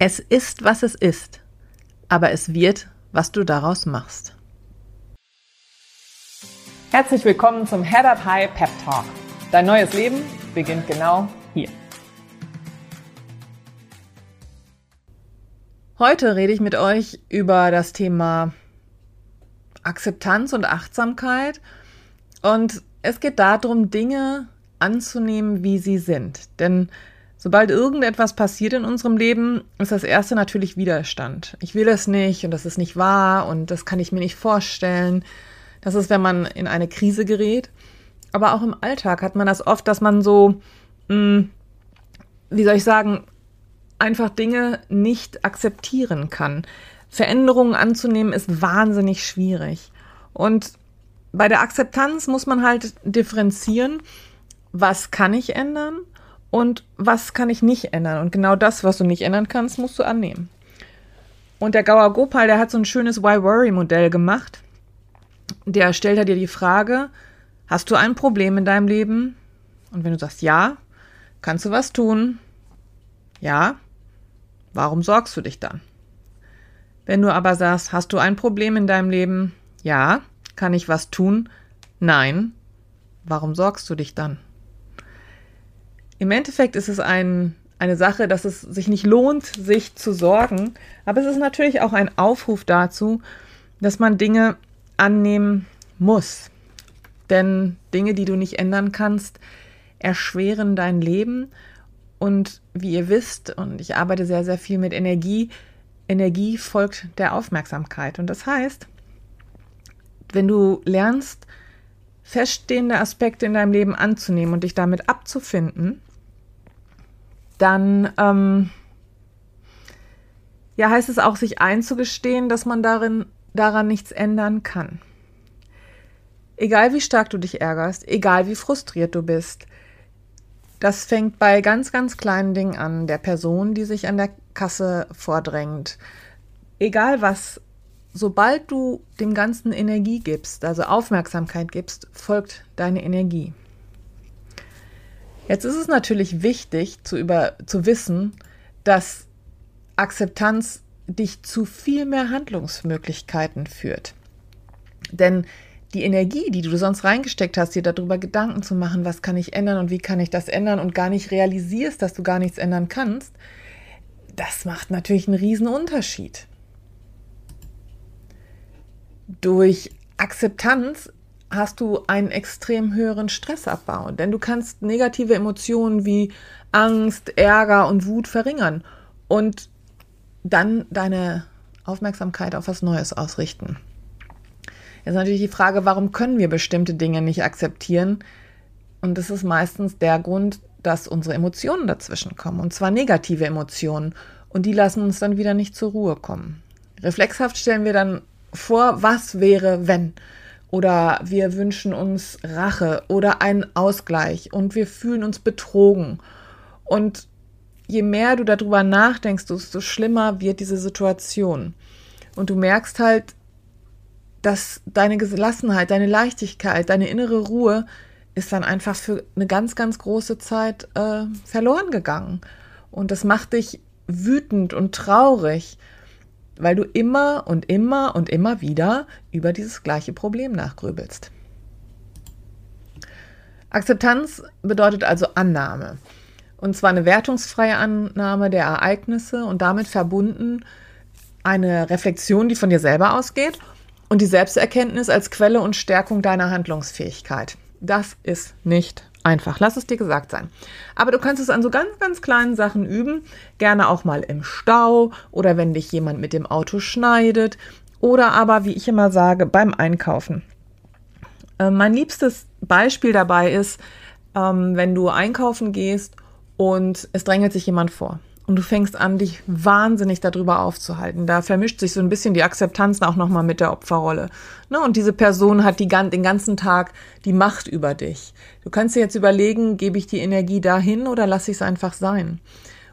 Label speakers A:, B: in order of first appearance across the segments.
A: Es ist, was es ist, aber es wird, was du daraus machst.
B: Herzlich willkommen zum Head Up High Pep Talk. Dein neues Leben beginnt genau hier.
A: Heute rede ich mit euch über das Thema Akzeptanz und Achtsamkeit und es geht darum, Dinge anzunehmen, wie sie sind. Denn Sobald irgendetwas passiert in unserem Leben, ist das erste natürlich Widerstand. Ich will es nicht und das ist nicht wahr und das kann ich mir nicht vorstellen. Das ist, wenn man in eine Krise gerät. Aber auch im Alltag hat man das oft, dass man so, mh, hm, wie soll ich sagen, einfach Dinge nicht akzeptieren kann. Veränderungen anzunehmen ist wahnsinnig schwierig. Und bei der Akzeptanz muss man halt differenzieren, was kann ich ändern und was kann ich nicht ändern. Und genau das, was du nicht ändern kannst, musst du annehmen. Und der Gauer Gopal, der hat so ein schönes Why Worry Modell gemacht. Der stellt dir die Frage, hast du ein Problem in deinem Leben? Und wenn du sagst ja, kannst du was tun? Ja, warum sorgst du dich dann? Wenn du aber sagst, hast du ein Problem in deinem Leben? Ja, kann ich was tun? Nein, warum sorgst du dich dann? Im Endeffekt ist es ein, eine Sache, dass es sich nicht lohnt, sich zu sorgen. Aber es ist natürlich auch ein Aufruf dazu, dass man Dinge annehmen muss. Denn Dinge, die du nicht ändern kannst, erschweren dein Leben. Und wie ihr wisst, und ich arbeite sehr, sehr viel mit Energie, Energie folgt der Aufmerksamkeit. Und das heißt, wenn du lernst, feststehende Aspekte in deinem Leben anzunehmen und dich damit abzufinden, dann ähm, ja, heißt es auch, sich einzugestehen, dass man darin, daran nichts ändern kann. Egal wie stark du dich ärgerst, egal wie frustriert du bist, das fängt bei ganz, ganz kleinen Dingen an. Der Person, die sich an der Kasse vordrängt. Egal was, sobald du dem Ganzen Energie gibst, also Aufmerksamkeit gibst, folgt deine Energie. Jetzt ist es natürlich wichtig zu, über, zu wissen, dass Akzeptanz dich zu viel mehr Handlungsmöglichkeiten führt. Denn die Energie, die du sonst reingesteckt hast, dir darüber Gedanken zu machen, was kann ich ändern und wie kann ich das ändern und gar nicht realisierst, dass du gar nichts ändern kannst, das macht natürlich einen riesen Unterschied. Durch Akzeptanz hast du einen extrem höheren Stressabbau, denn du kannst negative Emotionen wie Angst, Ärger und Wut verringern und dann deine Aufmerksamkeit auf was Neues ausrichten. Jetzt ist natürlich die Frage, warum können wir bestimmte Dinge nicht akzeptieren? Und das ist meistens der Grund, dass unsere Emotionen dazwischen kommen, und zwar negative Emotionen, und die lassen uns dann wieder nicht zur Ruhe kommen. Reflexhaft stellen wir dann vor, was wäre, wenn oder wir wünschen uns Rache oder einen Ausgleich und wir fühlen uns betrogen. Und je mehr du darüber nachdenkst, desto schlimmer wird diese Situation. Und du merkst halt, dass deine Gelassenheit, deine Leichtigkeit, deine innere Ruhe ist dann einfach für eine ganz, ganz große Zeit äh, verloren gegangen. Und das macht dich wütend und traurig weil du immer und immer und immer wieder über dieses gleiche Problem nachgrübelst. Akzeptanz bedeutet also Annahme. Und zwar eine wertungsfreie Annahme der Ereignisse und damit verbunden eine Reflexion, die von dir selber ausgeht und die Selbsterkenntnis als Quelle und Stärkung deiner Handlungsfähigkeit. Das ist nicht einfach. Lass es dir gesagt sein. Aber du kannst es an so ganz, ganz kleinen Sachen üben. Gerne auch mal im Stau oder wenn dich jemand mit dem Auto schneidet oder aber, wie ich immer sage, beim Einkaufen. Äh, mein liebstes Beispiel dabei ist, ähm, wenn du einkaufen gehst und es drängelt sich jemand vor und du fängst an, dich wahnsinnig darüber aufzuhalten. Da vermischt sich so ein bisschen die Akzeptanz auch nochmal mit der Opferrolle. Ne? Und diese Person hat die, den ganzen Tag die Macht über dich. Du kannst dir jetzt überlegen, gebe ich die Energie dahin oder lasse ich es einfach sein?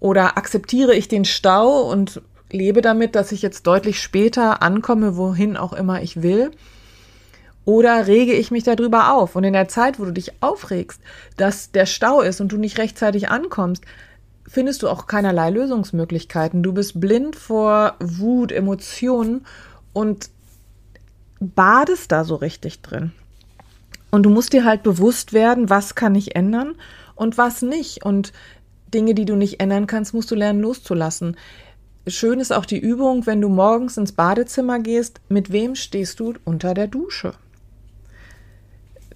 A: Oder akzeptiere ich den Stau und lebe damit, dass ich jetzt deutlich später ankomme, wohin auch immer ich will? Oder rege ich mich darüber auf? Und in der Zeit, wo du dich aufregst, dass der Stau ist und du nicht rechtzeitig ankommst, findest du auch keinerlei Lösungsmöglichkeiten. Du bist blind vor Wut, Emotionen und badest da so richtig drin. Und du musst dir halt bewusst werden, was kann ich ändern und was nicht. Und Dinge, die du nicht ändern kannst, musst du lernen loszulassen. Schön ist auch die Übung, wenn du morgens ins Badezimmer gehst, mit wem stehst du unter der Dusche?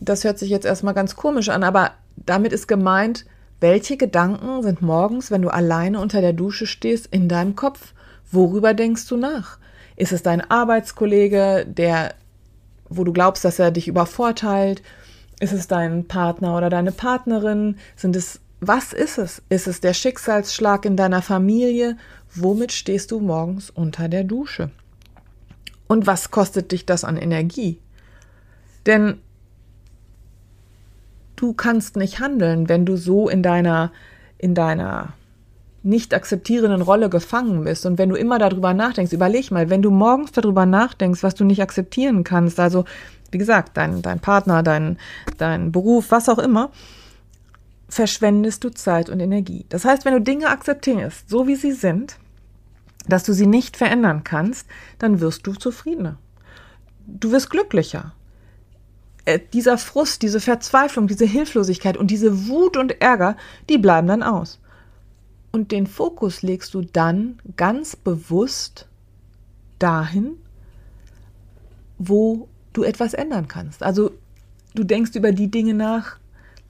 A: Das hört sich jetzt erstmal ganz komisch an, aber damit ist gemeint, welche Gedanken sind morgens, wenn du alleine unter der Dusche stehst, in deinem Kopf? Worüber denkst du nach? Ist es dein Arbeitskollege, der, wo du glaubst, dass er dich übervorteilt? Ist es dein Partner oder deine Partnerin? Sind es, was ist es? Ist es der Schicksalsschlag in deiner Familie? Womit stehst du morgens unter der Dusche? Und was kostet dich das an Energie? Denn du kannst nicht handeln, wenn du so in deiner, in deiner nicht akzeptierenden Rolle gefangen bist. Und wenn du immer darüber nachdenkst, überleg mal, wenn du morgens darüber nachdenkst, was du nicht akzeptieren kannst, also wie gesagt, dein, dein Partner, dein, dein Beruf, was auch immer, verschwendest du Zeit und Energie. Das heißt, wenn du Dinge akzeptierst, so wie sie sind, dass du sie nicht verändern kannst, dann wirst du zufriedener. Du wirst glücklicher. Äh, dieser Frust, diese Verzweiflung, diese Hilflosigkeit und diese Wut und Ärger, die bleiben dann aus. Und den Fokus legst du dann ganz bewusst dahin, wo du etwas ändern kannst. Also du denkst über die Dinge nach,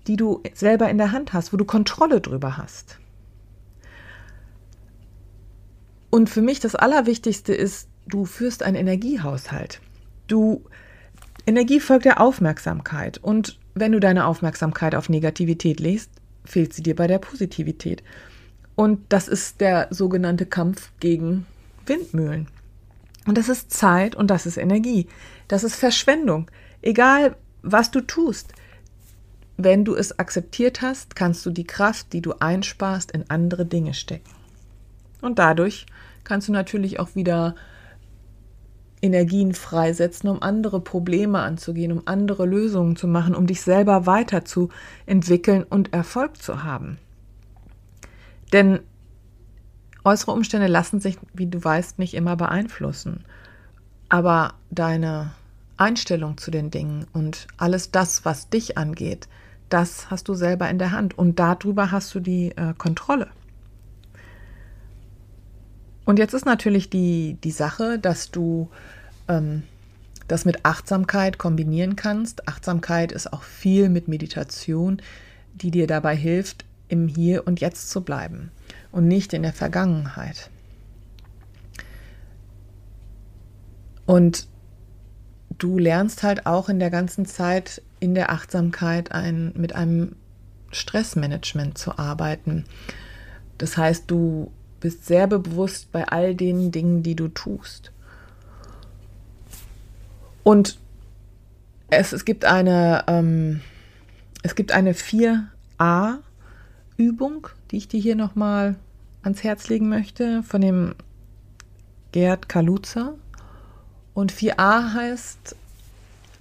A: die du selber in der Hand hast, wo du Kontrolle drüber hast. Und für mich das Allerwichtigste ist, du führst einen Energiehaushalt. Du Energie folgt der Aufmerksamkeit. Und wenn du deine Aufmerksamkeit auf Negativität legst, fehlt sie dir bei der Positivität. Und das ist der sogenannte Kampf gegen Windmühlen. Und das ist Zeit und das ist Energie. Das ist Verschwendung. Egal, was du tust. Wenn du es akzeptiert hast, kannst du die Kraft, die du einsparst, in andere Dinge stecken. Und dadurch kannst du natürlich auch wieder Energien freisetzen, um andere Probleme anzugehen, um andere Lösungen zu machen, um dich selber weiterzuentwickeln und Erfolg zu haben. Denn äußere Umstände lassen sich, wie du weißt, nicht immer beeinflussen. Aber deine Einstellung zu den Dingen und alles das, was dich angeht, das hast du selber in der Hand und darüber hast du die äh, Kontrolle. Und jetzt ist natürlich die, die Sache, dass du ähm, das mit Achtsamkeit kombinieren kannst. Achtsamkeit ist auch viel mit Meditation, die dir dabei hilft, im Hier und Jetzt zu bleiben und nicht in der Vergangenheit. Und du lernst halt auch in der ganzen Zeit in der Achtsamkeit ein, mit einem Stressmanagement zu arbeiten. Das heißt, du bist sehr bewusst bei all den Dingen, die du tust. Und es, es gibt eine, ähm, es gibt eine 4a-Übung, die ich dir hier nochmal ans Herz legen möchte, von dem Gerd Kaluza. Und 4a heißt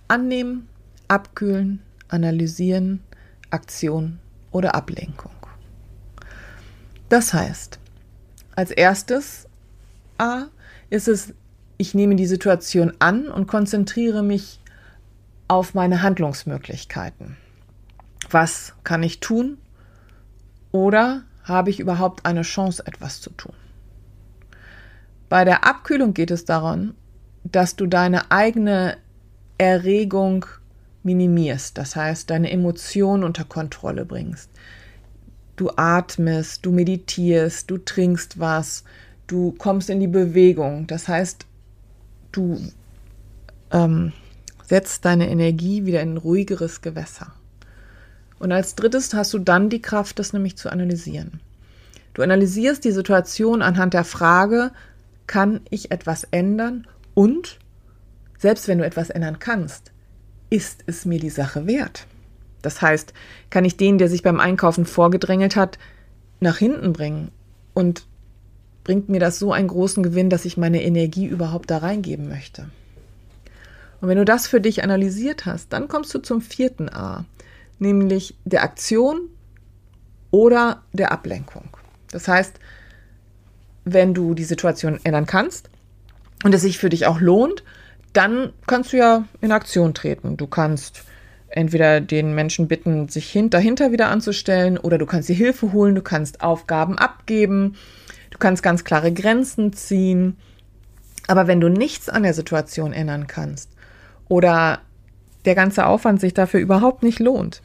A: annehmen, abkühlen, analysieren, Aktion oder Ablenkung. Das heißt, als erstes A ist es, ich nehme die Situation an und konzentriere mich auf meine Handlungsmöglichkeiten. Was kann ich tun? Oder habe ich überhaupt eine Chance, etwas zu tun? Bei der Abkühlung geht es darum, dass du deine eigene Erregung minimierst, das heißt deine Emotionen unter Kontrolle bringst. Du atmest, du meditierst, du trinkst was, du kommst in die Bewegung, das heißt du ähm, setzt deine Energie wieder in ein ruhigeres Gewässer. Und als drittes hast du dann die Kraft, das nämlich zu analysieren. Du analysierst die Situation anhand der Frage, kann ich etwas ändern? Und, selbst wenn du etwas ändern kannst, ist es mir die Sache wert? Das heißt, kann ich den, der sich beim Einkaufen vorgedrängelt hat, nach hinten bringen? Und bringt mir das so einen großen Gewinn, dass ich meine Energie überhaupt da reingeben möchte? Und wenn du das für dich analysiert hast, dann kommst du zum vierten A, nämlich der Aktion oder der Ablenkung. Das heißt, wenn du die Situation ändern kannst und es sich für dich auch lohnt, dann kannst du ja in Aktion treten. Du kannst entweder den Menschen bitten, sich dahinter wieder anzustellen oder du kannst die Hilfe holen, du kannst Aufgaben abgeben, du kannst ganz klare Grenzen ziehen. Aber wenn du nichts an der Situation ändern kannst oder der ganze Aufwand sich dafür überhaupt nicht lohnt,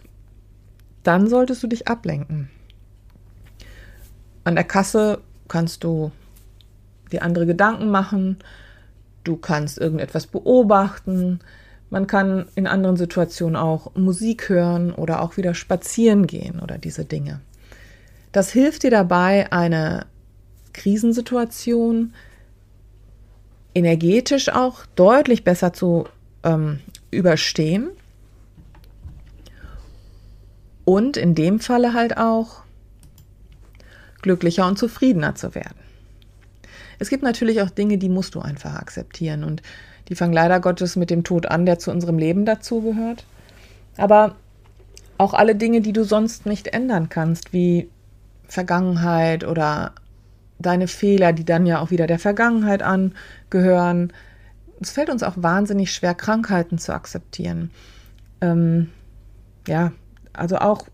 A: dann solltest du dich ablenken. An der Kasse kannst du dir andere Gedanken machen, du kannst irgendetwas beobachten, man kann in anderen Situationen auch Musik hören oder auch wieder spazieren gehen oder diese Dinge. Das hilft dir dabei, eine Krisensituation energetisch auch deutlich besser zu ähm, überstehen und in dem Falle halt auch glücklicher und zufriedener zu werden. Es gibt natürlich auch Dinge, die musst du einfach akzeptieren und die fangen leider Gottes mit dem Tod an, der zu unserem Leben dazugehört. Aber auch alle Dinge, die du sonst nicht ändern kannst, wie Vergangenheit oder deine Fehler, die dann ja auch wieder der Vergangenheit angehören. Es fällt uns auch wahnsinnig schwer, Krankheiten zu akzeptieren. Ähm, ja, also auch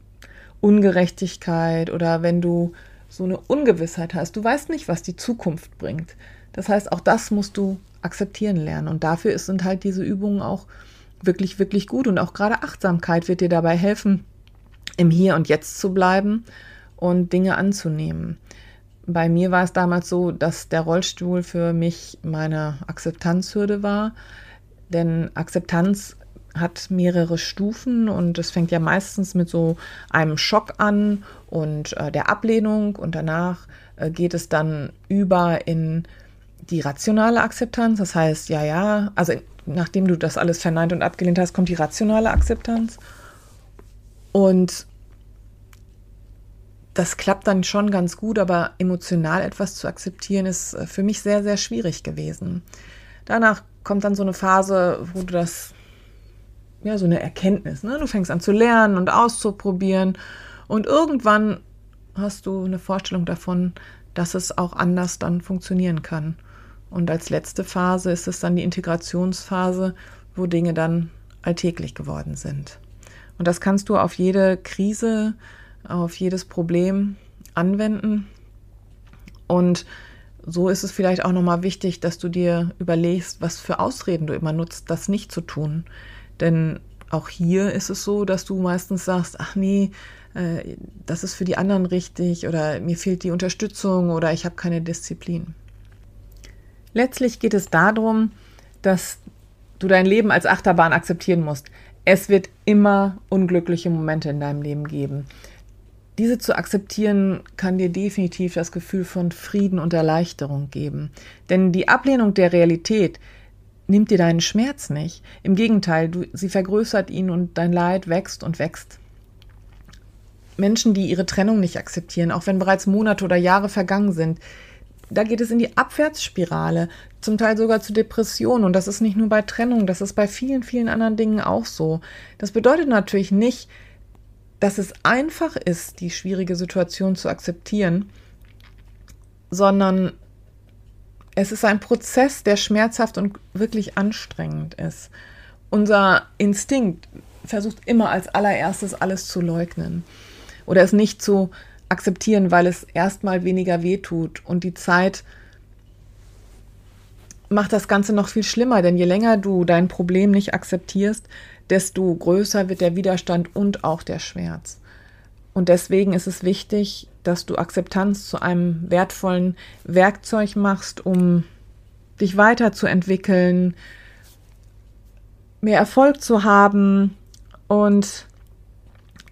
A: Ungerechtigkeit oder wenn du so eine Ungewissheit hast, du weißt nicht, was die Zukunft bringt. Das heißt, auch das musst du akzeptieren lernen. Und dafür sind halt diese Übungen auch wirklich, wirklich gut. Und auch gerade Achtsamkeit wird dir dabei helfen, im Hier und Jetzt zu bleiben und Dinge anzunehmen. Bei mir war es damals so, dass der Rollstuhl für mich meine Akzeptanzhürde war. Denn Akzeptanz hat mehrere Stufen und es fängt ja meistens mit so einem Schock an und äh, der Ablehnung und danach äh, geht es dann über in die rationale Akzeptanz. Das heißt, ja, ja, also nachdem du das alles verneint und abgelehnt hast, kommt die rationale Akzeptanz. Und das klappt dann schon ganz gut, aber emotional etwas zu akzeptieren ist äh, für mich sehr, sehr schwierig gewesen. Danach kommt dann so eine Phase, wo du das, ja, so eine Erkenntnis, ne? Du fängst an zu lernen und auszuprobieren und irgendwann hast du eine Vorstellung davon, dass es auch anders dann funktionieren kann. Und als letzte Phase ist es dann die Integrationsphase, wo Dinge dann alltäglich geworden sind. Und das kannst du auf jede Krise, auf jedes Problem anwenden. Und so ist es vielleicht auch nochmal wichtig, dass du dir überlegst, was für Ausreden du immer nutzt, das nicht zu tun. Denn auch hier ist es so, dass du meistens sagst, ach nee, äh, das ist für die anderen richtig oder mir fehlt die Unterstützung oder ich habe keine Disziplin. Letztlich geht es darum, dass du dein Leben als Achterbahn akzeptieren musst. Es wird immer unglückliche Momente in deinem Leben geben. Diese zu akzeptieren kann dir definitiv das Gefühl von Frieden und Erleichterung geben. Denn die Ablehnung der Realität nimmt dir deinen Schmerz nicht. Im Gegenteil, du, sie vergrößert ihn und dein Leid wächst und wächst. Menschen, die ihre Trennung nicht akzeptieren, auch wenn bereits Monate oder Jahre vergangen sind, da geht es in die Abwärtsspirale, zum Teil sogar zu Depressionen. Und das ist nicht nur bei Trennung, das ist bei vielen, vielen anderen Dingen auch so. Das bedeutet natürlich nicht, dass es einfach ist, die schwierige Situation zu akzeptieren, sondern es ist ein Prozess, der schmerzhaft und wirklich anstrengend ist. Unser Instinkt versucht immer als allererstes alles zu leugnen oder es nicht zu akzeptieren, weil es erstmal weniger wehtut. Und die Zeit macht das Ganze noch viel schlimmer, denn je länger du dein Problem nicht akzeptierst, desto größer wird der Widerstand und auch der Schmerz. Und deswegen ist es wichtig, dass du Akzeptanz zu einem wertvollen Werkzeug machst, um dich weiterzuentwickeln, mehr Erfolg zu haben und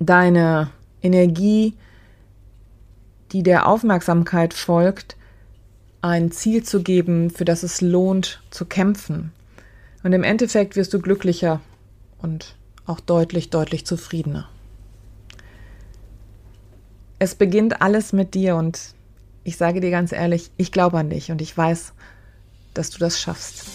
A: deine Energie die der Aufmerksamkeit folgt, ein Ziel zu geben, für das es lohnt zu kämpfen. Und im Endeffekt wirst du glücklicher und auch deutlich, deutlich zufriedener. Es beginnt alles mit dir und ich sage dir ganz ehrlich, ich glaube an dich und ich weiß, dass du das schaffst.